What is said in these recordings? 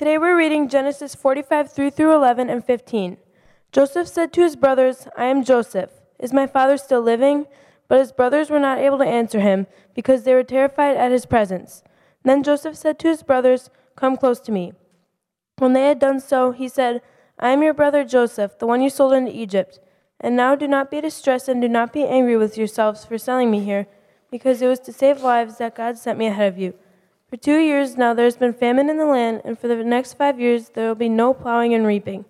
Today we're reading Genesis 45 3 through 11 and 15. Joseph said to his brothers, I am Joseph. Is my father still living? But his brothers were not able to answer him because they were terrified at his presence. Then Joseph said to his brothers, Come close to me. When they had done so, he said, I am your brother Joseph, the one you sold into Egypt. And now do not be distressed and do not be angry with yourselves for selling me here, because it was to save lives that God sent me ahead of you. For two years now there has been famine in the land, and for the next five years there will be no plowing and reaping.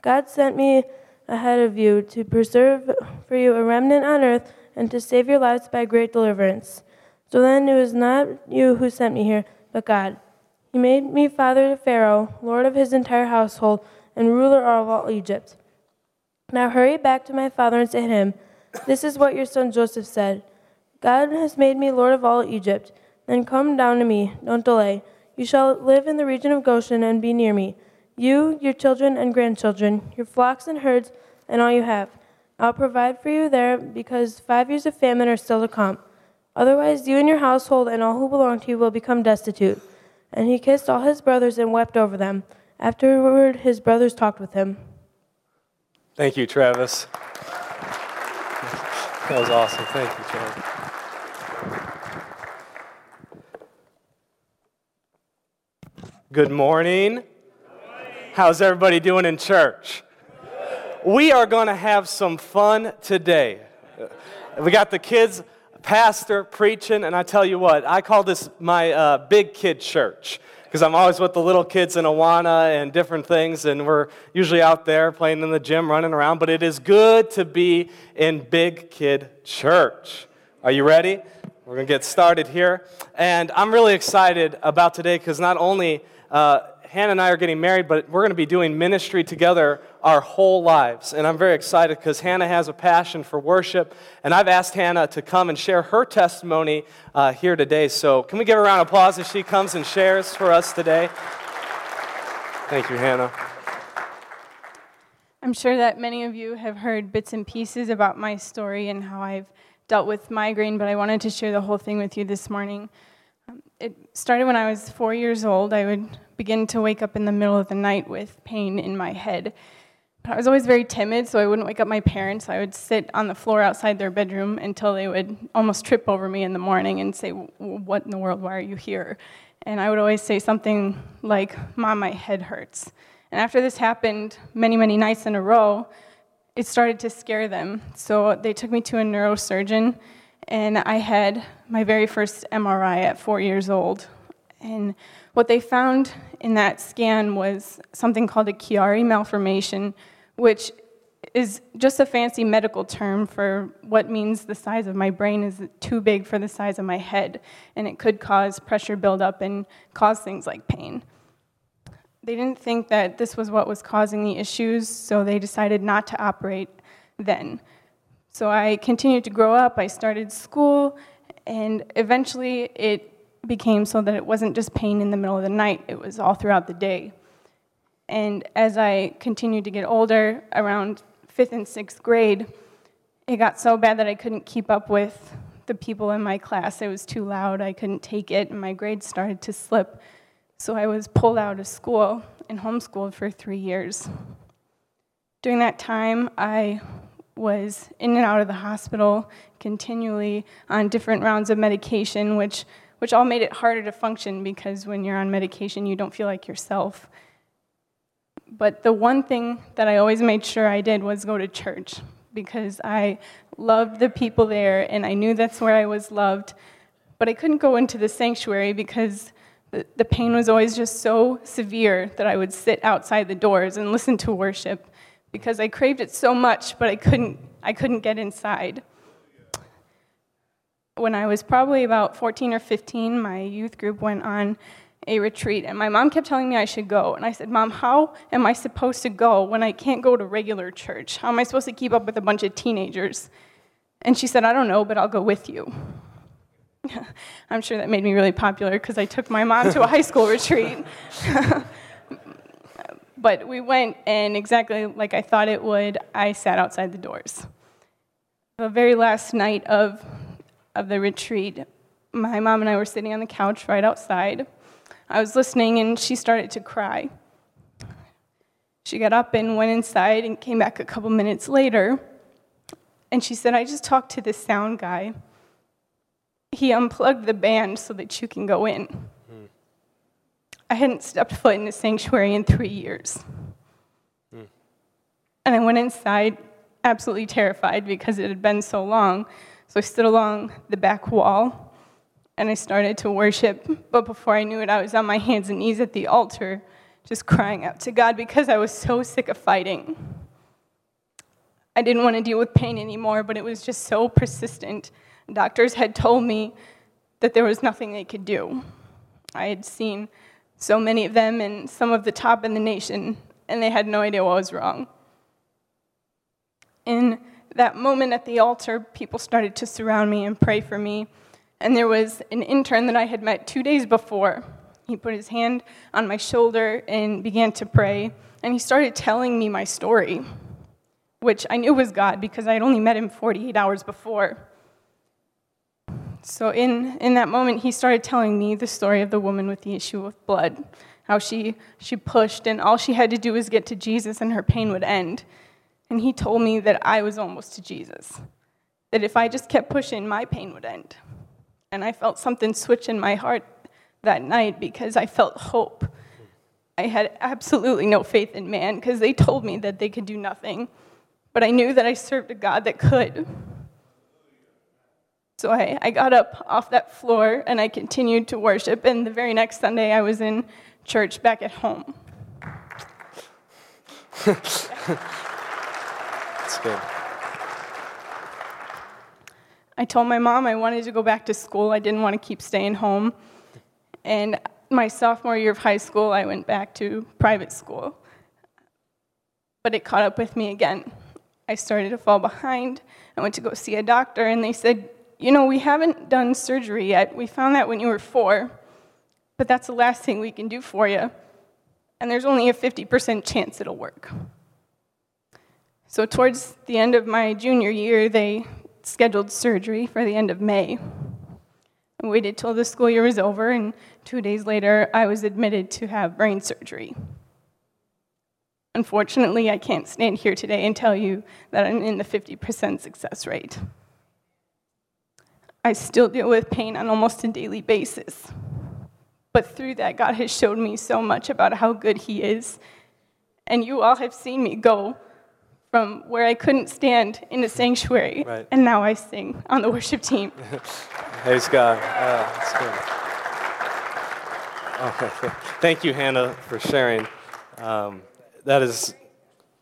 God sent me ahead of you to preserve for you a remnant on earth and to save your lives by great deliverance. So then it was not you who sent me here, but God. He made me father to Pharaoh, lord of his entire household, and ruler of all Egypt. Now hurry back to my father and say to him, This is what your son Joseph said God has made me lord of all Egypt. Then come down to me, don't delay. You shall live in the region of Goshen and be near me, you, your children and grandchildren, your flocks and herds, and all you have. I'll provide for you there because five years of famine are still to come. Otherwise, you and your household and all who belong to you will become destitute. And he kissed all his brothers and wept over them. Afterward, his brothers talked with him. Thank you, Travis. That was awesome. Thank you, Travis. Good morning. How's everybody doing in church? We are going to have some fun today. We got the kids, pastor preaching, and I tell you what, I call this my uh, big kid church because I'm always with the little kids in Awana and different things, and we're usually out there playing in the gym, running around. But it is good to be in big kid church. Are you ready? We're going to get started here. And I'm really excited about today because not only uh, Hannah and I are getting married, but we're going to be doing ministry together our whole lives. And I'm very excited because Hannah has a passion for worship. And I've asked Hannah to come and share her testimony uh, here today. So, can we give her a round of applause as she comes and shares for us today? Thank you, Hannah. I'm sure that many of you have heard bits and pieces about my story and how I've dealt with migraine, but I wanted to share the whole thing with you this morning. It started when I was four years old. I would begin to wake up in the middle of the night with pain in my head. But I was always very timid, so I wouldn't wake up my parents. I would sit on the floor outside their bedroom until they would almost trip over me in the morning and say, What in the world? Why are you here? And I would always say something like, Mom, my head hurts. And after this happened many, many nights in a row, it started to scare them. So they took me to a neurosurgeon, and I had my very first MRI at four years old. And what they found in that scan was something called a Chiari malformation, which is just a fancy medical term for what means the size of my brain is too big for the size of my head, and it could cause pressure buildup and cause things like pain. They didn't think that this was what was causing the issues, so they decided not to operate then. So I continued to grow up, I started school, and eventually it became so that it wasn't just pain in the middle of the night, it was all throughout the day. And as I continued to get older, around fifth and sixth grade, it got so bad that I couldn't keep up with the people in my class. It was too loud, I couldn't take it, and my grades started to slip. So I was pulled out of school and homeschooled for three years. During that time, I was in and out of the hospital continually on different rounds of medication, which, which all made it harder to function because when you're on medication, you don't feel like yourself. But the one thing that I always made sure I did was go to church because I loved the people there and I knew that's where I was loved. But I couldn't go into the sanctuary because the, the pain was always just so severe that I would sit outside the doors and listen to worship because I craved it so much, but I couldn't, I couldn't get inside. When I was probably about 14 or 15, my youth group went on a retreat, and my mom kept telling me I should go. And I said, Mom, how am I supposed to go when I can't go to regular church? How am I supposed to keep up with a bunch of teenagers? And she said, I don't know, but I'll go with you. I'm sure that made me really popular because I took my mom to a high school retreat. but we went, and exactly like I thought it would, I sat outside the doors. The very last night of, of the retreat, my mom and I were sitting on the couch right outside. I was listening and she started to cry. She got up and went inside and came back a couple minutes later. And she said, I just talked to this sound guy. He unplugged the band so that you can go in. I hadn't stepped foot in the sanctuary in three years. Mm. And I went inside absolutely terrified because it had been so long. So I stood along the back wall and I started to worship. But before I knew it, I was on my hands and knees at the altar, just crying out to God because I was so sick of fighting. I didn't want to deal with pain anymore, but it was just so persistent. Doctors had told me that there was nothing they could do. I had seen so many of them and some of the top in the nation, and they had no idea what was wrong. In that moment at the altar, people started to surround me and pray for me. And there was an intern that I had met two days before. He put his hand on my shoulder and began to pray. And he started telling me my story, which I knew was God because I had only met him 48 hours before. So, in, in that moment, he started telling me the story of the woman with the issue of blood, how she, she pushed, and all she had to do was get to Jesus, and her pain would end. And he told me that I was almost to Jesus, that if I just kept pushing, my pain would end. And I felt something switch in my heart that night because I felt hope. I had absolutely no faith in man because they told me that they could do nothing. But I knew that I served a God that could. So I, I got up off that floor and I continued to worship. And the very next Sunday, I was in church back at home. That's good. I told my mom I wanted to go back to school. I didn't want to keep staying home. And my sophomore year of high school, I went back to private school. But it caught up with me again. I started to fall behind. I went to go see a doctor, and they said, You know, we haven't done surgery yet. We found that when you were four, but that's the last thing we can do for you. And there's only a 50% chance it'll work. So, towards the end of my junior year, they scheduled surgery for the end of May. I waited till the school year was over, and two days later, I was admitted to have brain surgery. Unfortunately, I can't stand here today and tell you that I'm in the 50% success rate. I still deal with pain on almost a daily basis. But through that, God has showed me so much about how good He is. And you all have seen me go from where I couldn't stand in a sanctuary, right. and now I sing on the worship team. Praise God. Uh, okay. Thank you, Hannah, for sharing. Um, that is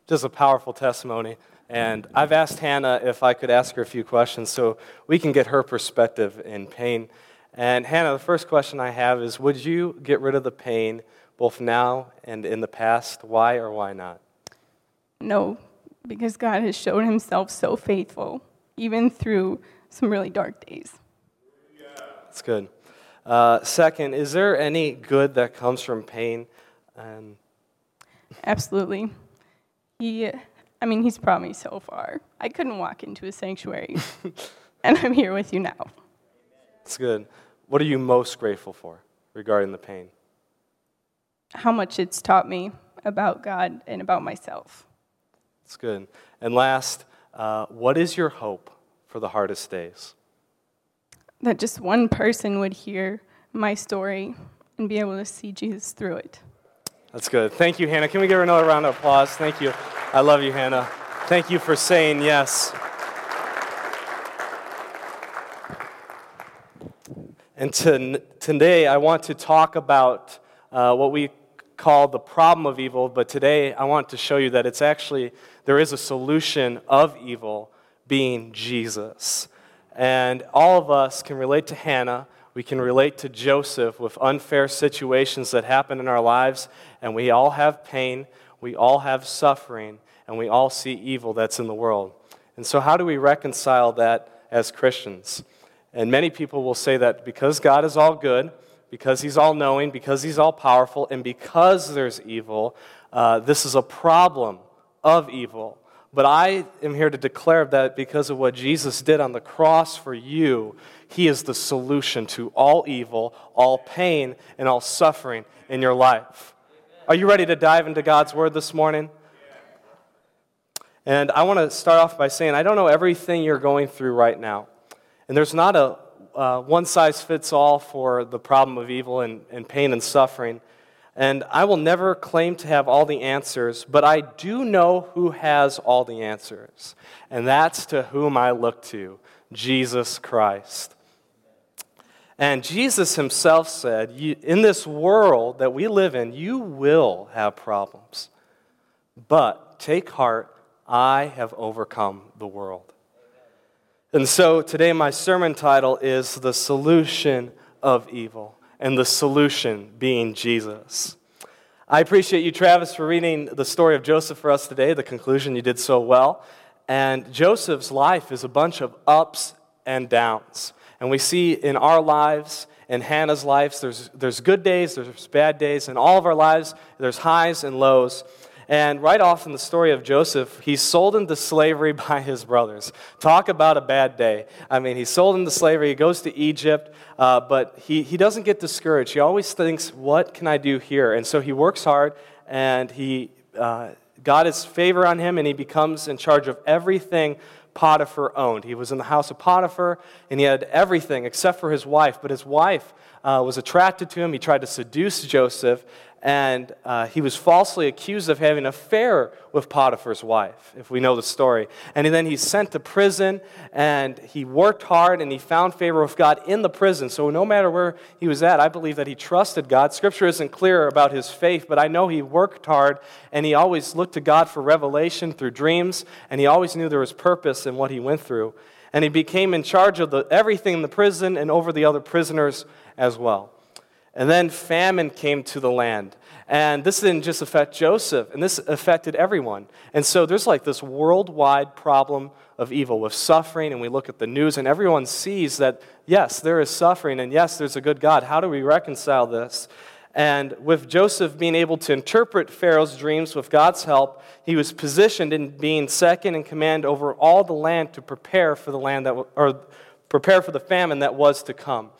just a powerful testimony. And I've asked Hannah if I could ask her a few questions so we can get her perspective in pain. And Hannah, the first question I have is Would you get rid of the pain both now and in the past? Why or why not? No, because God has shown himself so faithful, even through some really dark days. That's good. Uh, second, is there any good that comes from pain? And Absolutely. He, I mean, he's brought me so far. I couldn't walk into a sanctuary, and I'm here with you now. That's good. What are you most grateful for regarding the pain? How much it's taught me about God and about myself. That's good. And last, uh, what is your hope for the hardest days? That just one person would hear my story and be able to see Jesus through it. That's good. Thank you, Hannah. Can we give her another round of applause? Thank you. I love you, Hannah. Thank you for saying yes. And to, today, I want to talk about uh, what we call the problem of evil, but today I want to show you that it's actually, there is a solution of evil being Jesus. And all of us can relate to Hannah. We can relate to Joseph with unfair situations that happen in our lives, and we all have pain, we all have suffering, and we all see evil that's in the world. And so, how do we reconcile that as Christians? And many people will say that because God is all good, because he's all knowing, because he's all powerful, and because there's evil, uh, this is a problem of evil. But I am here to declare that because of what Jesus did on the cross for you, He is the solution to all evil, all pain, and all suffering in your life. Are you ready to dive into God's Word this morning? And I want to start off by saying I don't know everything you're going through right now. And there's not a uh, one size fits all for the problem of evil and, and pain and suffering. And I will never claim to have all the answers, but I do know who has all the answers. And that's to whom I look to Jesus Christ. And Jesus himself said, In this world that we live in, you will have problems. But take heart, I have overcome the world. And so today, my sermon title is The Solution of Evil, and the solution being Jesus. I appreciate you, Travis, for reading the story of Joseph for us today. The conclusion you did so well. And Joseph's life is a bunch of ups and downs. And we see in our lives, in Hannah's lives, there's, there's good days, there's bad days. In all of our lives, there's highs and lows. And right off in the story of Joseph, he's sold into slavery by his brothers. Talk about a bad day. I mean, he's sold into slavery, he goes to Egypt, uh, but he, he doesn't get discouraged. He always thinks, what can I do here? And so he works hard, and he, uh, God has favor on him, and he becomes in charge of everything Potiphar owned. He was in the house of Potiphar, and he had everything except for his wife. But his wife uh, was attracted to him. He tried to seduce Joseph, and uh, he was falsely accused of having an affair with Potiphar's wife, if we know the story. And then he's sent to prison, and he worked hard, and he found favor with God in the prison. So no matter where he was at, I believe that he trusted God. Scripture isn't clear about his faith, but I know he worked hard, and he always looked to God for revelation through dreams, and he always knew there was purpose in what he went through. And he became in charge of the, everything in the prison and over the other prisoners as well. And then famine came to the land. And this didn't just affect Joseph, and this affected everyone. And so there's like this worldwide problem of evil with suffering, and we look at the news, and everyone sees that, yes, there is suffering, and yes, there's a good God. How do we reconcile this? And with Joseph being able to interpret Pharaoh's dreams with God's help, he was positioned in being second in command over all the land to prepare for the land that, or prepare for the famine that was to come.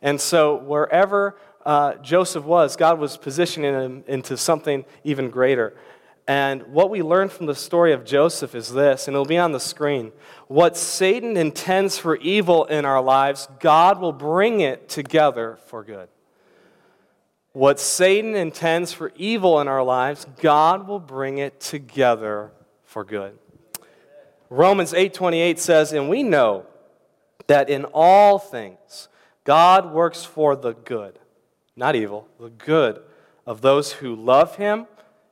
And so wherever uh, Joseph was, God was positioning him into something even greater. And what we learn from the story of Joseph is this, and it'll be on the screen. What Satan intends for evil in our lives, God will bring it together for good. What Satan intends for evil in our lives, God will bring it together for good. Romans 8:28 says, "And we know that in all things God works for the good not evil, the good of those who love him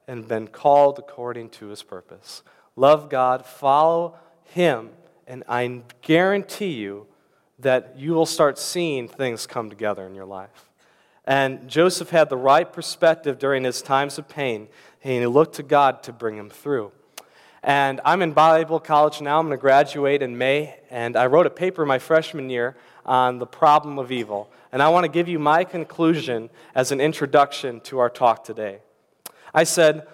and been called according to his purpose. Love God, follow him, and I guarantee you that you will start seeing things come together in your life. And Joseph had the right perspective during his times of pain, and he looked to God to bring him through. And I'm in Bible college now. I'm going to graduate in May, and I wrote a paper my freshman year on the problem of evil. And I want to give you my conclusion as an introduction to our talk today. I said,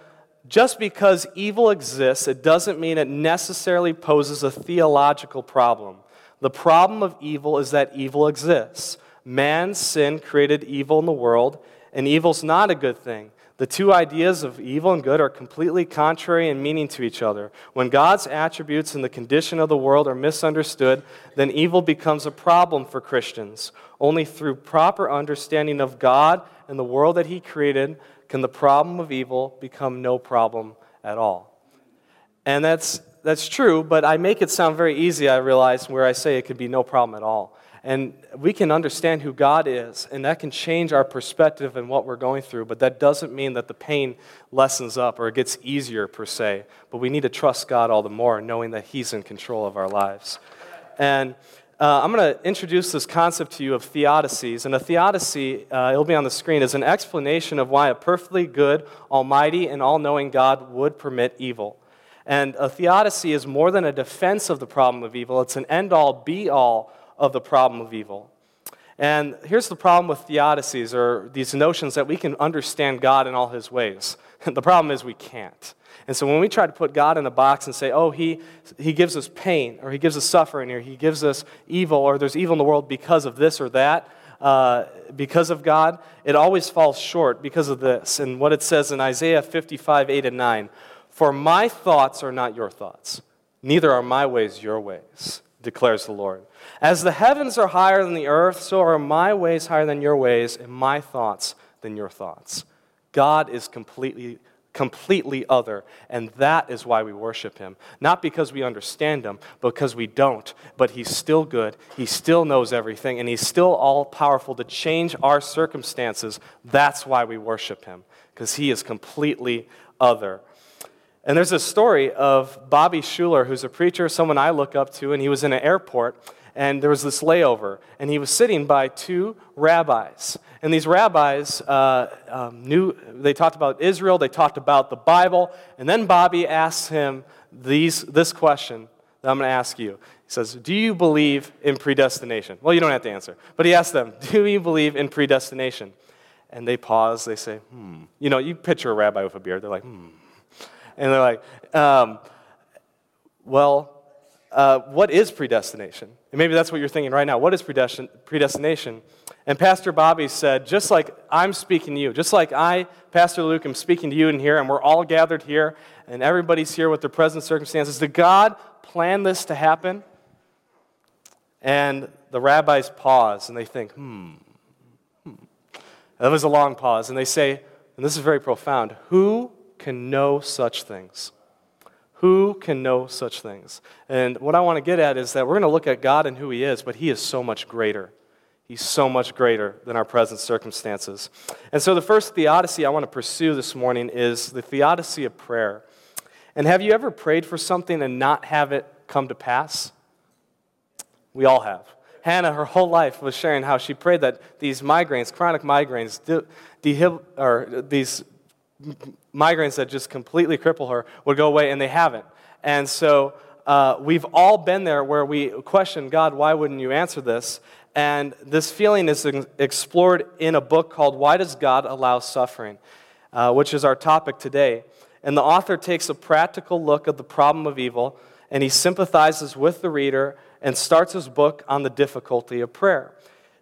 just because evil exists, it doesn't mean it necessarily poses a theological problem. The problem of evil is that evil exists. Man's sin created evil in the world, and evil's not a good thing. The two ideas of evil and good are completely contrary in meaning to each other. When God's attributes and the condition of the world are misunderstood, then evil becomes a problem for Christians. Only through proper understanding of God and the world that He created can the problem of evil become no problem at all. And that's, that's true, but I make it sound very easy, I realize, where I say it could be no problem at all. And we can understand who God is, and that can change our perspective and what we're going through, but that doesn't mean that the pain lessens up or it gets easier per se. But we need to trust God all the more, knowing that He's in control of our lives. And uh, I'm going to introduce this concept to you of theodicies. And a theodicy, uh, it'll be on the screen, is an explanation of why a perfectly good, almighty, and all knowing God would permit evil. And a theodicy is more than a defense of the problem of evil, it's an end all, be all of the problem of evil. And here's the problem with theodicies, or these notions that we can understand God in all his ways. the problem is we can't. And so when we try to put God in a box and say, oh, he, he gives us pain, or he gives us suffering, or he gives us evil, or there's evil in the world because of this or that, uh, because of God, it always falls short because of this. And what it says in Isaiah 55, 8 and 9 For my thoughts are not your thoughts, neither are my ways your ways, declares the Lord. As the heavens are higher than the earth, so are my ways higher than your ways, and my thoughts than your thoughts. God is completely completely other, and that is why we worship him. Not because we understand him, because we don't, but he's still good, he still knows everything, and he's still all powerful to change our circumstances. That's why we worship him, because he is completely other. And there's a story of Bobby Schuller, who's a preacher, someone I look up to, and he was in an airport and there was this layover, and he was sitting by two rabbis. And these rabbis uh, um, knew, they talked about Israel, they talked about the Bible, and then Bobby asks him these, this question that I'm going to ask you. He says, Do you believe in predestination? Well, you don't have to answer, but he asked them, Do you believe in predestination? And they pause, they say, Hmm. You know, you picture a rabbi with a beard, they're like, Hmm. And they're like, um, Well, uh, what is predestination? And maybe that's what you're thinking right now. What is predestination? And Pastor Bobby said, just like I'm speaking to you, just like I, Pastor Luke, am speaking to you in here, and we're all gathered here, and everybody's here with their present circumstances, did God plan this to happen? And the rabbis pause and they think, hmm, hmm. That was a long pause, and they say, and this is very profound, who can know such things? Who can know such things? And what I want to get at is that we're going to look at God and who He is, but He is so much greater. He's so much greater than our present circumstances. And so, the first theodicy I want to pursue this morning is the theodicy of prayer. And have you ever prayed for something and not have it come to pass? We all have. Hannah, her whole life, was sharing how she prayed that these migraines, chronic migraines, or these migraines that just completely cripple her would go away, and they haven't. And so uh, we've all been there where we question God, why wouldn't you answer this? And this feeling is explored in a book called Why Does God Allow Suffering, uh, which is our topic today. And the author takes a practical look at the problem of evil, and he sympathizes with the reader and starts his book on the difficulty of prayer.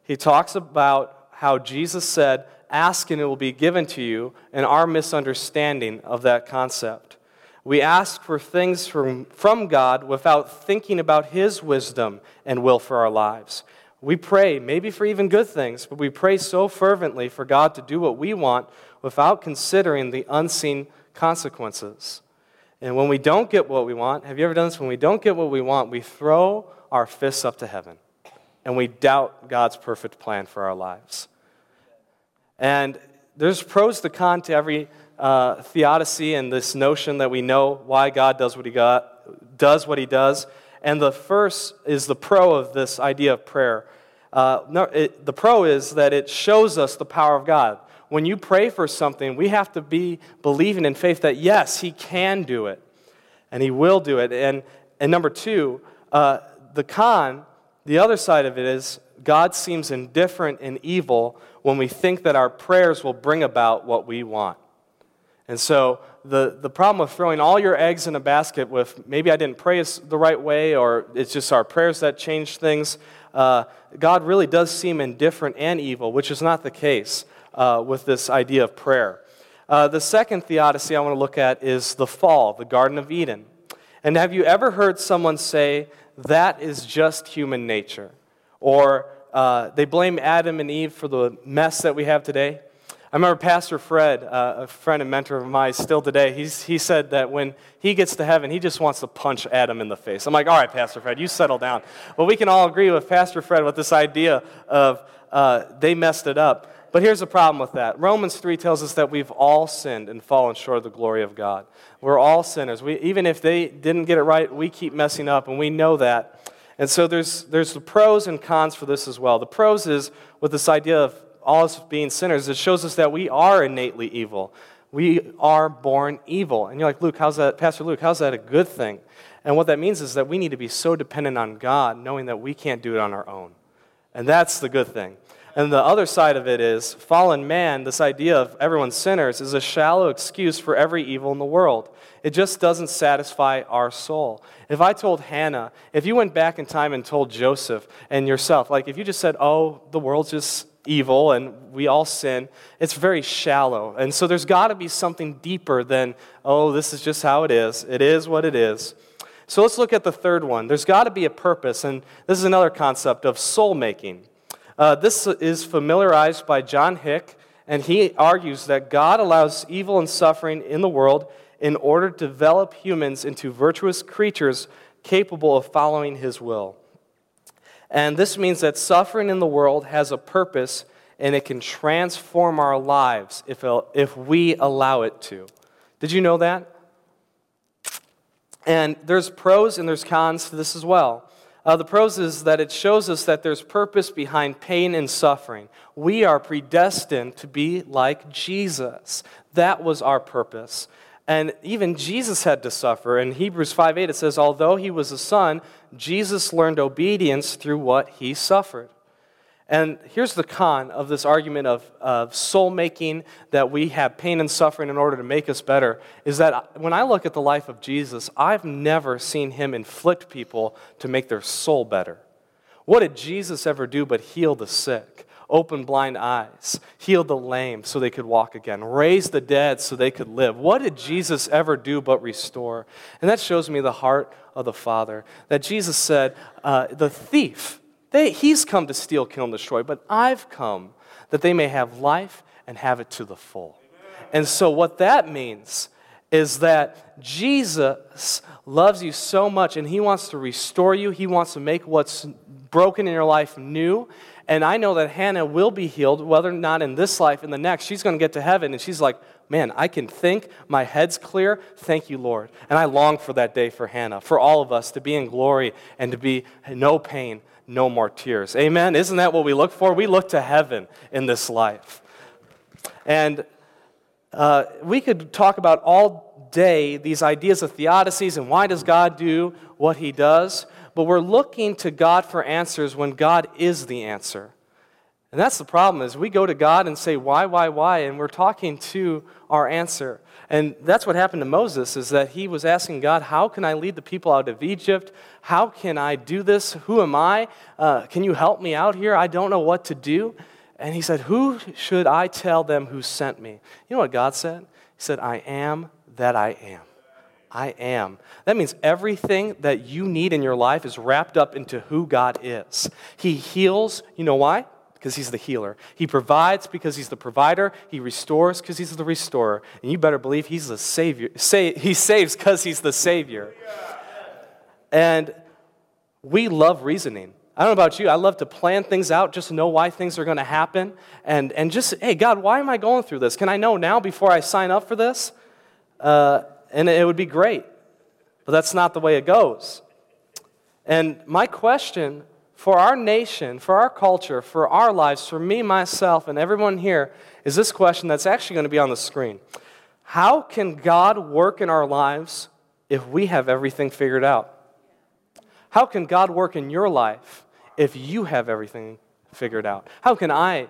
He talks about how Jesus said, ask and it will be given to you, and our misunderstanding of that concept. We ask for things from, from God without thinking about His wisdom and will for our lives. We pray, maybe for even good things, but we pray so fervently for God to do what we want without considering the unseen consequences. And when we don't get what we want, have you ever done this? When we don't get what we want, we throw our fists up to heaven and we doubt God's perfect plan for our lives. And there's pros to con to every uh, theodicy and this notion that we know why God does what he got, does what he does. And the first is the pro of this idea of prayer. Uh, no, it, the pro is that it shows us the power of God. When you pray for something, we have to be believing in faith that yes, He can do it, and He will do it. And, and number two, uh, the con, the other side of it is God seems indifferent and evil when we think that our prayers will bring about what we want. And so the, the problem with throwing all your eggs in a basket with maybe I didn't pray the right way or it's just our prayers that change things, uh, God really does seem indifferent and evil, which is not the case uh, with this idea of prayer. Uh, the second theodicy I want to look at is the fall, the Garden of Eden. And have you ever heard someone say, that is just human nature? Or uh, they blame Adam and Eve for the mess that we have today. I remember Pastor Fred, uh, a friend and mentor of mine, still today, he's, he said that when he gets to heaven, he just wants to punch Adam in the face. I'm like, all right, Pastor Fred, you settle down. Well, we can all agree with Pastor Fred with this idea of uh, they messed it up. But here's the problem with that Romans 3 tells us that we've all sinned and fallen short of the glory of God. We're all sinners. We, even if they didn't get it right, we keep messing up, and we know that. And so there's, there's the pros and cons for this as well. The pros is with this idea of all us being sinners, it shows us that we are innately evil. We are born evil. And you're like, Luke, how's that, Pastor Luke, how's that a good thing? And what that means is that we need to be so dependent on God, knowing that we can't do it on our own. And that's the good thing. And the other side of it is fallen man, this idea of everyone's sinners, is a shallow excuse for every evil in the world. It just doesn't satisfy our soul. If I told Hannah, if you went back in time and told Joseph and yourself, like if you just said, oh, the world's just evil and we all sin, it's very shallow. And so there's got to be something deeper than, oh, this is just how it is. It is what it is. So let's look at the third one. There's got to be a purpose, and this is another concept of soul making. Uh, this is familiarized by John Hick, and he argues that God allows evil and suffering in the world in order to develop humans into virtuous creatures capable of following his will. And this means that suffering in the world has a purpose and it can transform our lives if, if we allow it to. Did you know that? And there's pros and there's cons to this as well. Uh, the pros is that it shows us that there's purpose behind pain and suffering. We are predestined to be like Jesus. That was our purpose. And even Jesus had to suffer. In Hebrews 5 8, it says, Although he was a son, Jesus learned obedience through what he suffered. And here's the con of this argument of, of soul making, that we have pain and suffering in order to make us better, is that when I look at the life of Jesus, I've never seen him inflict people to make their soul better. What did Jesus ever do but heal the sick? Open blind eyes, healed the lame so they could walk again, raised the dead so they could live. What did Jesus ever do but restore? And that shows me the heart of the Father. That Jesus said, uh, The thief, they, he's come to steal, kill, and destroy, but I've come that they may have life and have it to the full. And so, what that means is that Jesus loves you so much and he wants to restore you. He wants to make what's broken in your life new. And I know that Hannah will be healed, whether or not in this life, in the next. She's going to get to heaven, and she's like, man, I can think, my head's clear. Thank you, Lord. And I long for that day for Hannah, for all of us to be in glory and to be no pain, no more tears. Amen? Isn't that what we look for? We look to heaven in this life. And uh, we could talk about all day these ideas of theodicies and why does God do what he does but we're looking to God for answers when God is the answer. And that's the problem is we go to God and say why why why and we're talking to our answer. And that's what happened to Moses is that he was asking God, how can I lead the people out of Egypt? How can I do this? Who am I? Uh, can you help me out here? I don't know what to do. And he said, Who should I tell them who sent me? You know what God said? He said, I am that I am. I am. That means everything that you need in your life is wrapped up into who God is. He heals, you know why? Because he's the healer. He provides because he's the provider. He restores because he's the restorer. And you better believe he's the savior. He saves because he's the savior. And we love reasoning. I don't know about you. I love to plan things out, just know why things are going to happen. And, and just, hey, God, why am I going through this? Can I know now before I sign up for this? Uh, and it would be great. But that's not the way it goes. And my question for our nation, for our culture, for our lives, for me, myself, and everyone here is this question that's actually going to be on the screen. How can God work in our lives if we have everything figured out? How can God work in your life if you have everything figured out? How can I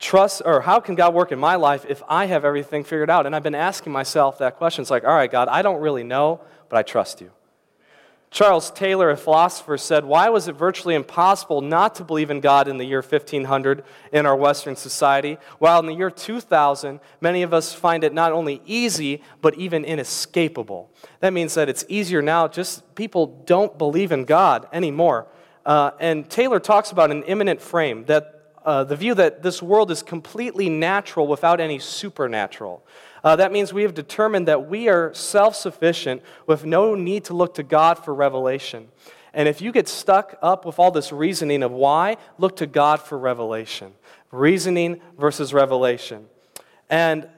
trust, or how can God work in my life if I have everything figured out? And I've been asking myself that question. It's like, all right, God, I don't really know, but I trust you. Charles Taylor, a philosopher, said, Why was it virtually impossible not to believe in God in the year 1500 in our Western society, while in the year 2000, many of us find it not only easy, but even inescapable? That means that it's easier now, just people don't believe in God anymore. Uh, and Taylor talks about an immanent frame, that uh, the view that this world is completely natural without any supernatural. Uh, that means we have determined that we are self sufficient with no need to look to God for revelation. And if you get stuck up with all this reasoning of why, look to God for revelation. Reasoning versus revelation. And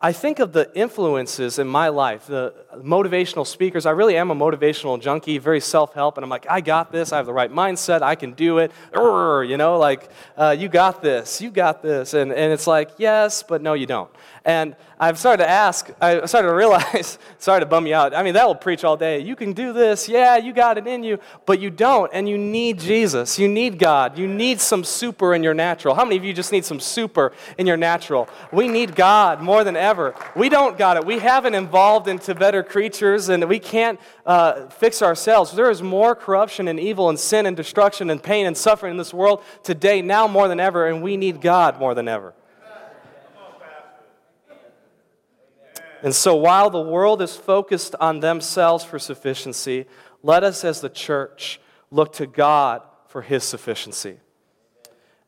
I think of the influences in my life, the, motivational speakers. I really am a motivational junkie, very self help, and I'm like, I got this. I have the right mindset. I can do it. Urgh, you know, like, uh, you got this. You got this. And, and it's like, yes, but no, you don't. And I've started to ask, I started to realize, sorry to bum you out. I mean, that will preach all day. You can do this. Yeah, you got it in you, but you don't. And you need Jesus. You need God. You need some super in your natural. How many of you just need some super in your natural? We need God more than ever. We don't got it. We haven't evolved into better creatures and we can't uh, fix ourselves. There is more corruption and evil and sin and destruction and pain and suffering in this world today, now more than ever, and we need God more than ever. And so while the world is focused on themselves for sufficiency, let us as the church look to God for his sufficiency.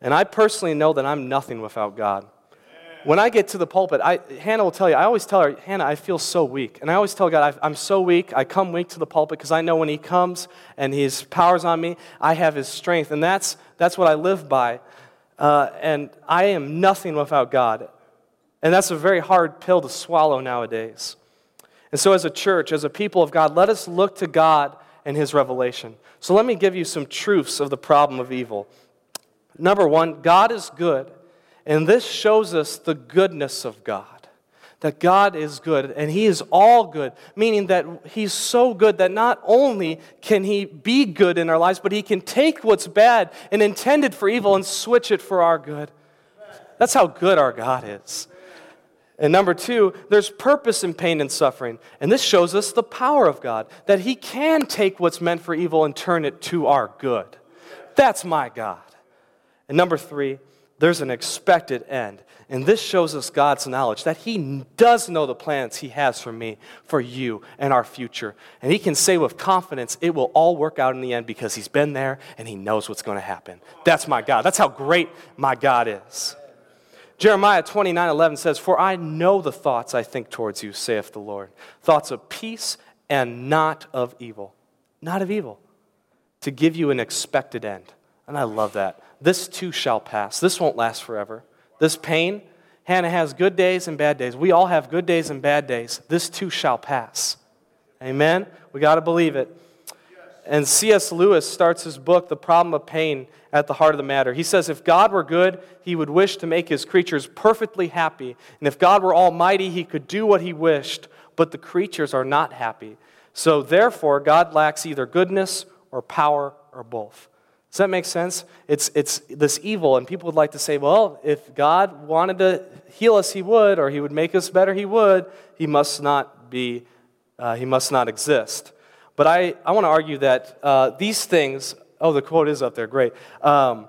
And I personally know that I'm nothing without God. When I get to the pulpit, I, Hannah will tell you, I always tell her, Hannah, I feel so weak. And I always tell God, I'm so weak. I come weak to the pulpit because I know when He comes and His power's on me, I have His strength. And that's, that's what I live by. Uh, and I am nothing without God. And that's a very hard pill to swallow nowadays. And so, as a church, as a people of God, let us look to God and His revelation. So, let me give you some truths of the problem of evil. Number one, God is good, and this shows us the goodness of God. That God is good, and He is all good, meaning that He's so good that not only can He be good in our lives, but He can take what's bad and intended for evil and switch it for our good. That's how good our God is. And number two, there's purpose in pain and suffering. And this shows us the power of God, that He can take what's meant for evil and turn it to our good. That's my God. And number three, there's an expected end. And this shows us God's knowledge that He does know the plans He has for me, for you, and our future. And He can say with confidence, it will all work out in the end because He's been there and He knows what's going to happen. That's my God. That's how great my God is. Jeremiah 29 11 says, For I know the thoughts I think towards you, saith the Lord. Thoughts of peace and not of evil. Not of evil. To give you an expected end. And I love that. This too shall pass. This won't last forever. This pain, Hannah has good days and bad days. We all have good days and bad days. This too shall pass. Amen? We got to believe it. And C.S. Lewis starts his book, The Problem of Pain, at the heart of the matter. He says, If God were good, he would wish to make his creatures perfectly happy. And if God were almighty, he could do what he wished, but the creatures are not happy. So therefore, God lacks either goodness or power or both. Does that make sense? It's, it's this evil, and people would like to say, well, if God wanted to heal us, he would, or he would make us better, he would. He must not be, uh, he must not exist. But I, I want to argue that uh, these things, oh, the quote is up there, great. Um,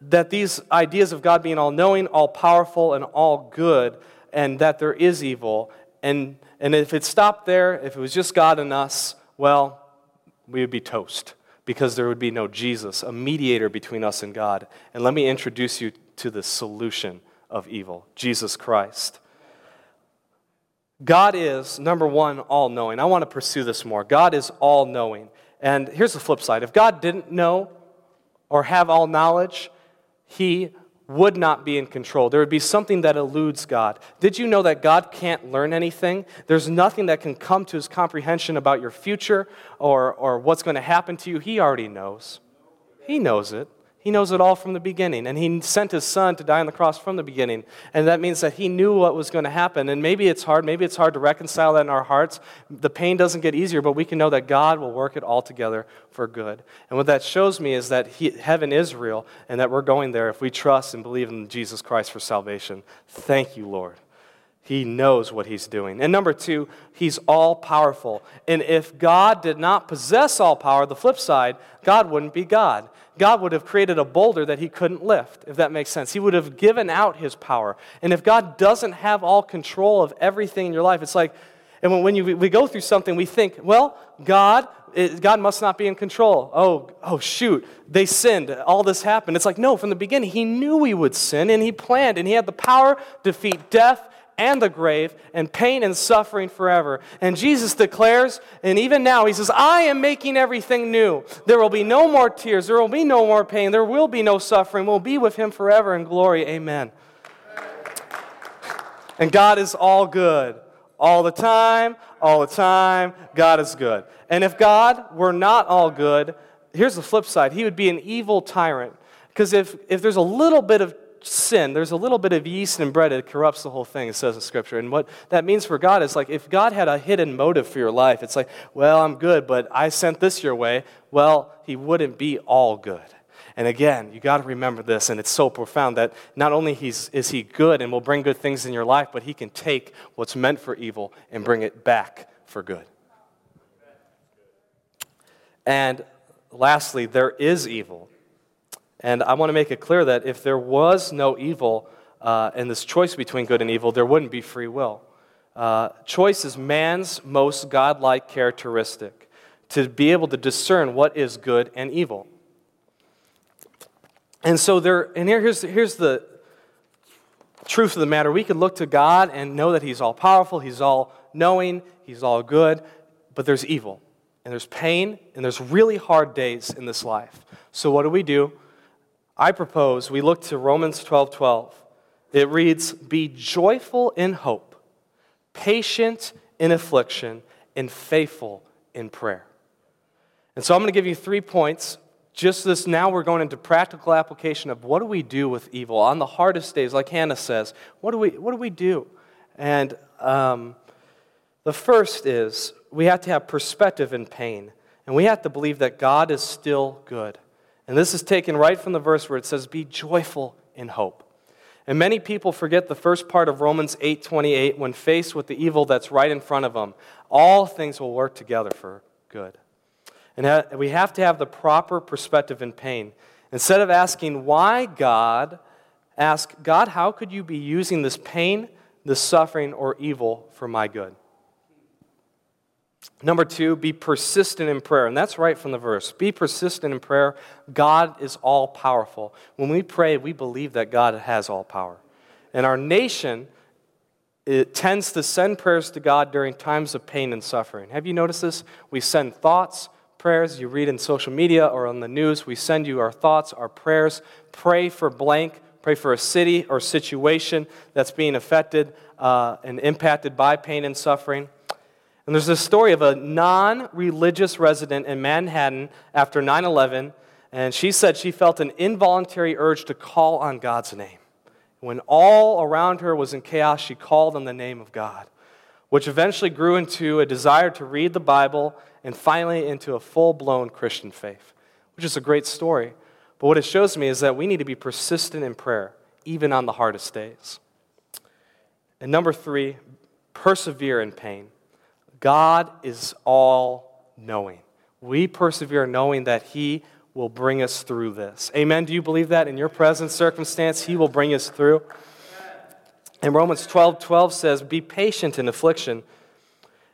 that these ideas of God being all knowing, all powerful, and all good, and that there is evil, and, and if it stopped there, if it was just God and us, well, we would be toast because there would be no Jesus, a mediator between us and God. And let me introduce you to the solution of evil Jesus Christ. God is, number one, all knowing. I want to pursue this more. God is all knowing. And here's the flip side if God didn't know or have all knowledge, he would not be in control. There would be something that eludes God. Did you know that God can't learn anything? There's nothing that can come to his comprehension about your future or, or what's going to happen to you. He already knows. He knows it. He knows it all from the beginning. And He sent His Son to die on the cross from the beginning. And that means that He knew what was going to happen. And maybe it's hard. Maybe it's hard to reconcile that in our hearts. The pain doesn't get easier, but we can know that God will work it all together for good. And what that shows me is that he, heaven is real and that we're going there if we trust and believe in Jesus Christ for salvation. Thank you, Lord. He knows what he's doing. And number two, he's all powerful. And if God did not possess all power, the flip side, God wouldn't be God. God would have created a boulder that he couldn't lift, if that makes sense. He would have given out his power. And if God doesn't have all control of everything in your life, it's like, and when you, we go through something, we think, well, God, it, God must not be in control. Oh, oh, shoot, they sinned. All this happened. It's like, no, from the beginning, He knew we would sin, and He planned, and He had the power to defeat death and the grave and pain and suffering forever. And Jesus declares, and even now, he says, I am making everything new. There will be no more tears. There will be no more pain. There will be no suffering. We'll be with him forever in glory. Amen. And God is all good all the time, all the time. God is good. And if God were not all good, here's the flip side He would be an evil tyrant. Because if, if there's a little bit of sin, there's a little bit of yeast in bread, it corrupts the whole thing, it says in Scripture. And what that means for God is like if God had a hidden motive for your life, it's like, well, I'm good, but I sent this your way. Well, He wouldn't be all good. And again, you got to remember this, and it's so profound that not only he's, is he good and will bring good things in your life, but he can take what's meant for evil and bring it back for good. And lastly, there is evil. And I want to make it clear that if there was no evil uh, and this choice between good and evil, there wouldn't be free will. Uh, choice is man's most godlike characteristic to be able to discern what is good and evil. And so there, and here, here's, here's the truth of the matter. We can look to God and know that He's all powerful, He's all knowing, He's all good, but there's evil, and there's pain, and there's really hard days in this life. So what do we do? I propose we look to Romans 12 12. It reads, Be joyful in hope, patient in affliction, and faithful in prayer. And so I'm going to give you three points. Just this now, we're going into practical application of what do we do with evil on the hardest days, like Hannah says. What do we, what do, we do? And um, the first is we have to have perspective in pain, and we have to believe that God is still good. And this is taken right from the verse where it says, Be joyful in hope. And many people forget the first part of Romans 8:28 when faced with the evil that's right in front of them. All things will work together for good. And we have to have the proper perspective in pain. Instead of asking why God, ask God, how could you be using this pain, this suffering, or evil for my good? Number two, be persistent in prayer. And that's right from the verse. Be persistent in prayer. God is all powerful. When we pray, we believe that God has all power. And our nation it tends to send prayers to God during times of pain and suffering. Have you noticed this? We send thoughts, prayers. You read in social media or on the news, we send you our thoughts, our prayers. Pray for blank. Pray for a city or situation that's being affected uh, and impacted by pain and suffering. And there's this story of a non religious resident in Manhattan after 9 11, and she said she felt an involuntary urge to call on God's name. When all around her was in chaos, she called on the name of God, which eventually grew into a desire to read the Bible and finally into a full blown Christian faith, which is a great story. But what it shows me is that we need to be persistent in prayer, even on the hardest days. And number three, persevere in pain. God is all knowing. We persevere knowing that He will bring us through this. Amen. Do you believe that in your present circumstance, He will bring us through? And Romans 12 12 says, Be patient in affliction.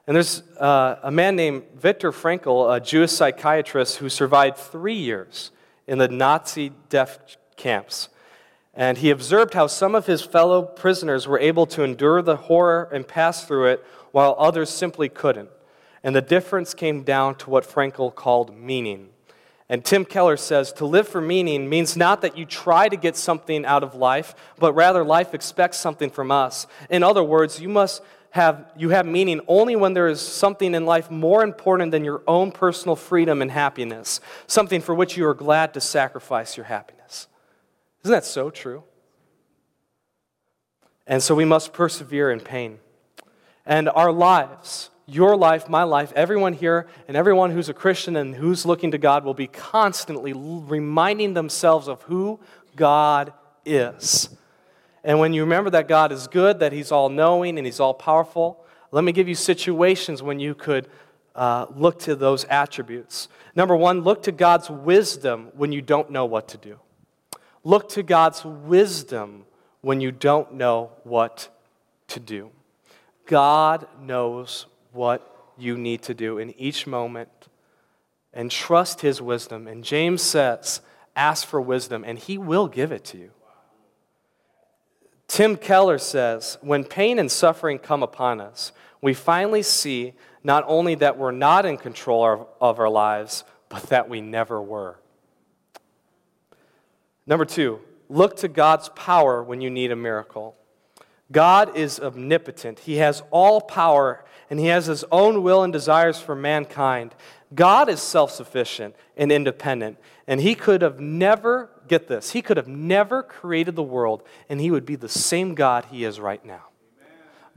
And there's uh, a man named Viktor Frankl, a Jewish psychiatrist who survived three years in the Nazi death camps. And he observed how some of his fellow prisoners were able to endure the horror and pass through it while others simply couldn't. And the difference came down to what Frankl called meaning. And Tim Keller says to live for meaning means not that you try to get something out of life, but rather life expects something from us. In other words, you must have you have meaning only when there is something in life more important than your own personal freedom and happiness, something for which you are glad to sacrifice your happiness. Isn't that so true? And so we must persevere in pain. And our lives, your life, my life, everyone here, and everyone who's a Christian and who's looking to God will be constantly reminding themselves of who God is. And when you remember that God is good, that He's all knowing and He's all powerful, let me give you situations when you could uh, look to those attributes. Number one, look to God's wisdom when you don't know what to do. Look to God's wisdom when you don't know what to do. God knows what you need to do in each moment and trust His wisdom. And James says, ask for wisdom, and He will give it to you. Tim Keller says, when pain and suffering come upon us, we finally see not only that we're not in control of, of our lives, but that we never were. Number two, look to God's power when you need a miracle. God is omnipotent. He has all power and he has his own will and desires for mankind. God is self sufficient and independent, and he could have never, get this, he could have never created the world, and he would be the same God he is right now.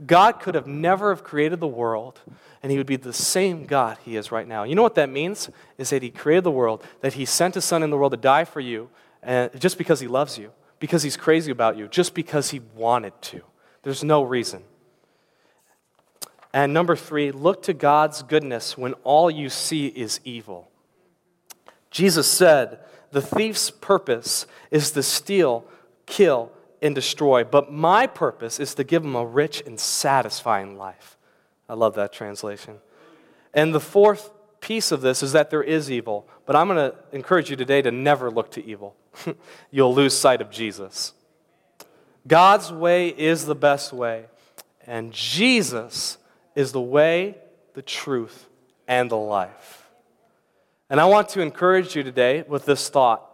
God could have never have created the world, and he would be the same God he is right now. You know what that means? Is that he created the world, that he sent his son in the world to die for you, and just because he loves you, because he's crazy about you, just because he wanted to. There's no reason. And number three, look to God's goodness when all you see is evil. Jesus said, The thief's purpose is to steal, kill, and destroy, but my purpose is to give him a rich and satisfying life. I love that translation. And the fourth piece of this is that there is evil, but I'm going to encourage you today to never look to evil. You'll lose sight of Jesus. God's way is the best way, and Jesus is the way, the truth, and the life. And I want to encourage you today with this thought.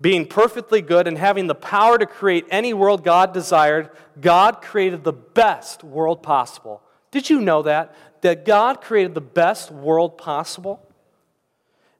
Being perfectly good and having the power to create any world God desired, God created the best world possible. Did you know that? That God created the best world possible?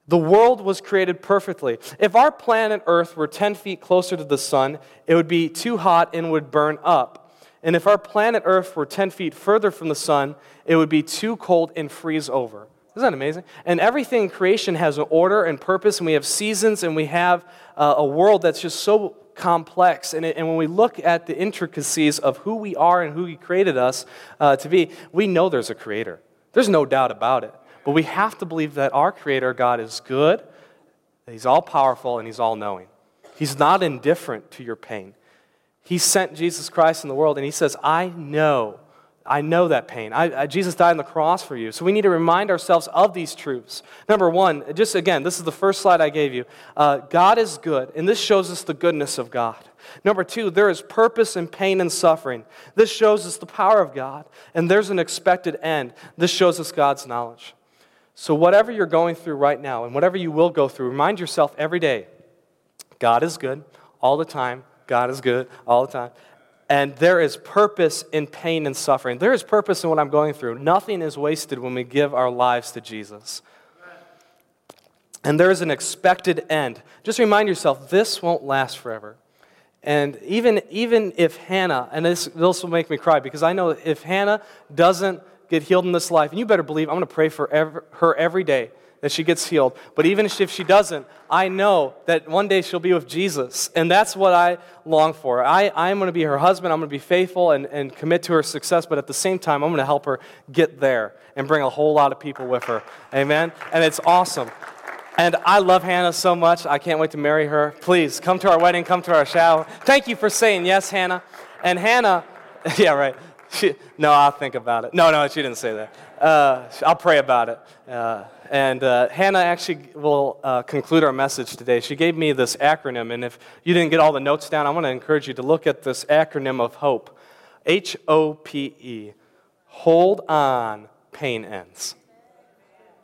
The world was created perfectly. If our planet Earth were 10 feet closer to the sun, it would be too hot and would burn up. And if our planet Earth were 10 feet further from the sun, it would be too cold and freeze over. Isn't that amazing? And everything in creation has an order and purpose, and we have seasons, and we have uh, a world that's just so complex. And, it, and, when we look at the intricacies of who we are and who He created us uh, to be, we know there's a Creator. There's no doubt about it. But we have to believe that our Creator, God, is good, He's all powerful, and He's all knowing. He's not indifferent to your pain. He sent Jesus Christ in the world, and He says, I know. I know that pain. I, I, Jesus died on the cross for you. So we need to remind ourselves of these truths. Number one, just again, this is the first slide I gave you. Uh, God is good, and this shows us the goodness of God. Number two, there is purpose in pain and suffering. This shows us the power of God, and there's an expected end. This shows us God's knowledge. So, whatever you're going through right now, and whatever you will go through, remind yourself every day God is good all the time God is good all the time. And there is purpose in pain and suffering. There is purpose in what I'm going through. Nothing is wasted when we give our lives to Jesus. And there is an expected end. Just remind yourself, this won't last forever. And even, even if Hannah, and this, this will make me cry because I know if Hannah doesn't get healed in this life, and you better believe I'm going to pray for her every day that she gets healed. But even if she doesn't, I know that one day she'll be with Jesus. And that's what I long for. I, I'm going to be her husband. I'm going to be faithful and, and commit to her success. But at the same time, I'm going to help her get there and bring a whole lot of people with her. Amen? And it's awesome. And I love Hannah so much. I can't wait to marry her. Please come to our wedding, come to our shower. Thank you for saying yes, Hannah. And Hannah, yeah, right. She, no, I'll think about it. No, no, she didn't say that. Uh, I'll pray about it. Uh, and uh, Hannah actually will uh, conclude our message today. She gave me this acronym, and if you didn't get all the notes down, I want to encourage you to look at this acronym of HOPE H O P E. Hold on, pain ends.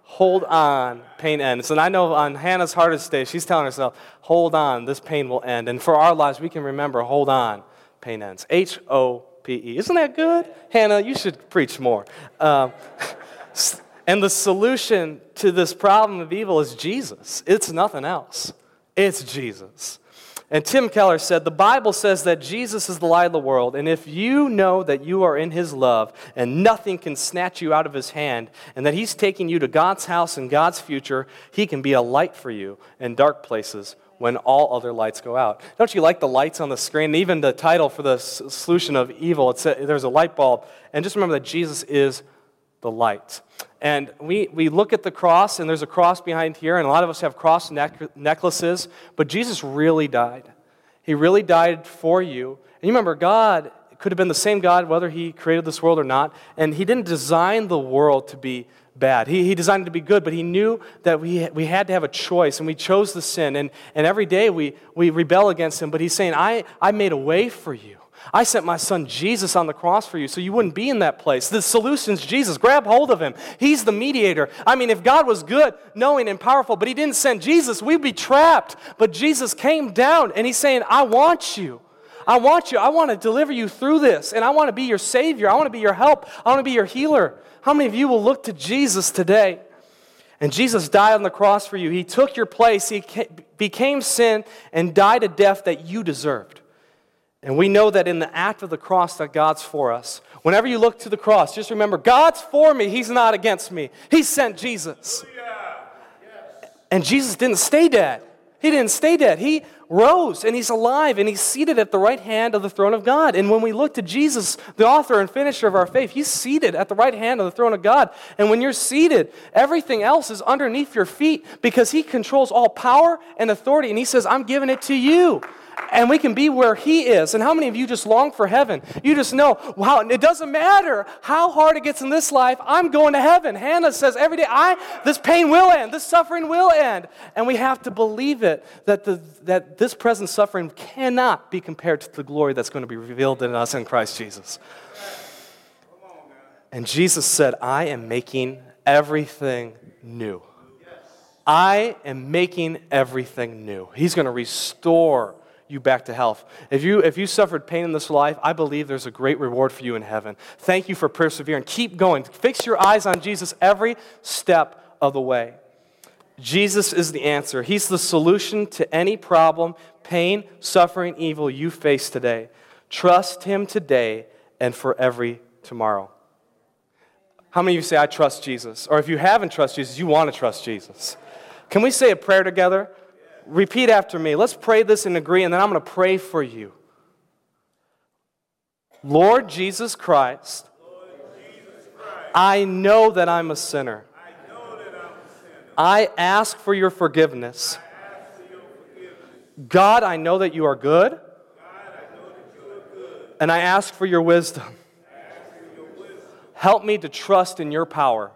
Hold on, pain ends. And I know on Hannah's hardest day, she's telling herself, hold on, this pain will end. And for our lives, we can remember, hold on, pain ends. H O P E. Isn't that good? Hannah, you should preach more. Um, And the solution to this problem of evil is Jesus. It's nothing else. It's Jesus. And Tim Keller said, The Bible says that Jesus is the light of the world, and if you know that you are in his love and nothing can snatch you out of his hand, and that he's taking you to God's house and God's future, he can be a light for you in dark places when all other lights go out. Don't you like the lights on the screen? Even the title for the solution of evil, it's a, there's a light bulb. And just remember that Jesus is the light. And we, we look at the cross, and there's a cross behind here, and a lot of us have cross neck- necklaces, but Jesus really died. He really died for you. And you remember, God could have been the same God whether He created this world or not, and He didn't design the world to be bad. He, he designed it to be good, but He knew that we, we had to have a choice, and we chose the sin, and, and every day we, we rebel against Him, but He's saying, I, I made a way for you. I sent my son Jesus on the cross for you so you wouldn't be in that place. The solution's Jesus. Grab hold of him. He's the mediator. I mean, if God was good, knowing, and powerful, but he didn't send Jesus, we'd be trapped. But Jesus came down and he's saying, I want you. I want you. I want to deliver you through this, and I want to be your Savior. I want to be your help. I want to be your healer. How many of you will look to Jesus today? And Jesus died on the cross for you. He took your place. He became sin and died a death that you deserved. And we know that in the act of the cross that God's for us. Whenever you look to the cross, just remember God's for me. He's not against me. He sent Jesus. And Jesus didn't stay dead. He didn't stay dead. He rose and he's alive and he's seated at the right hand of the throne of God. And when we look to Jesus, the author and finisher of our faith, he's seated at the right hand of the throne of God. And when you're seated, everything else is underneath your feet because he controls all power and authority. And he says, I'm giving it to you and we can be where He is. And how many of you just long for heaven? You just know, wow, it doesn't matter how hard it gets in this life, I'm going to heaven. Hannah says every day, I, this pain will end, this suffering will end. And we have to believe it, that, the, that this present suffering cannot be compared to the glory that's going to be revealed in us in Christ Jesus. And Jesus said, I am making everything new. I am making everything new. He's going to restore you back to health. If you, if you suffered pain in this life, I believe there's a great reward for you in heaven. Thank you for persevering. Keep going. Fix your eyes on Jesus every step of the way. Jesus is the answer. He's the solution to any problem, pain, suffering, evil you face today. Trust Him today and for every tomorrow. How many of you say, I trust Jesus? Or if you haven't trusted Jesus, you want to trust Jesus? Can we say a prayer together? Repeat after me. Let's pray this and agree, and then I'm going to pray for you. Lord Jesus Christ, I know that I'm a sinner. I ask for your forgiveness. God, I know that you are good. And I ask for your wisdom. Help me to trust in your power.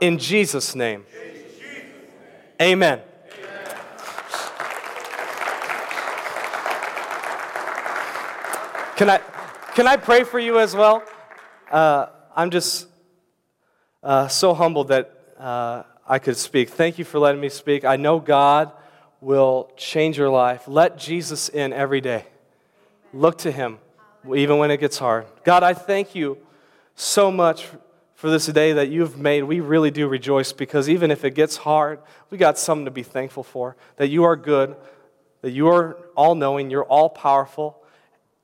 In Jesus' name. Amen. Can I, can I pray for you as well? Uh, I'm just uh, so humbled that uh, I could speak. Thank you for letting me speak. I know God will change your life. Let Jesus in every day. Look to Him, even when it gets hard. God, I thank you so much for this day that you've made, we really do rejoice because even if it gets hard, we got something to be thankful for. That you are good, that you are all knowing, you're all powerful.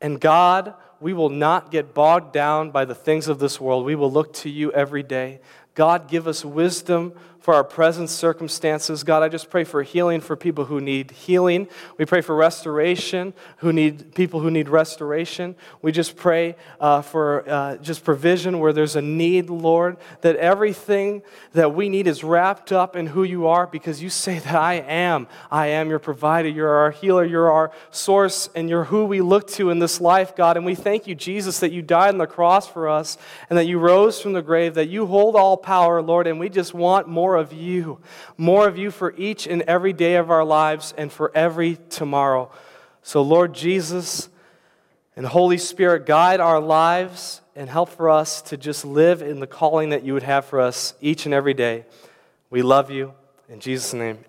And God, we will not get bogged down by the things of this world. We will look to you every day. God, give us wisdom for our present circumstances. God, I just pray for healing for people who need healing. We pray for restoration, who need people who need restoration. We just pray uh, for uh, just provision where there's a need, Lord, that everything that we need is wrapped up in who you are because you say that I am. I am your provider. You're our healer. You're our source, and you're who we look to in this life, God. And we thank you, Jesus, that you died on the cross for us and that you rose from the grave, that you hold all power, Lord, and we just want more more of you, more of you for each and every day of our lives and for every tomorrow. So, Lord Jesus and Holy Spirit, guide our lives and help for us to just live in the calling that you would have for us each and every day. We love you. In Jesus' name,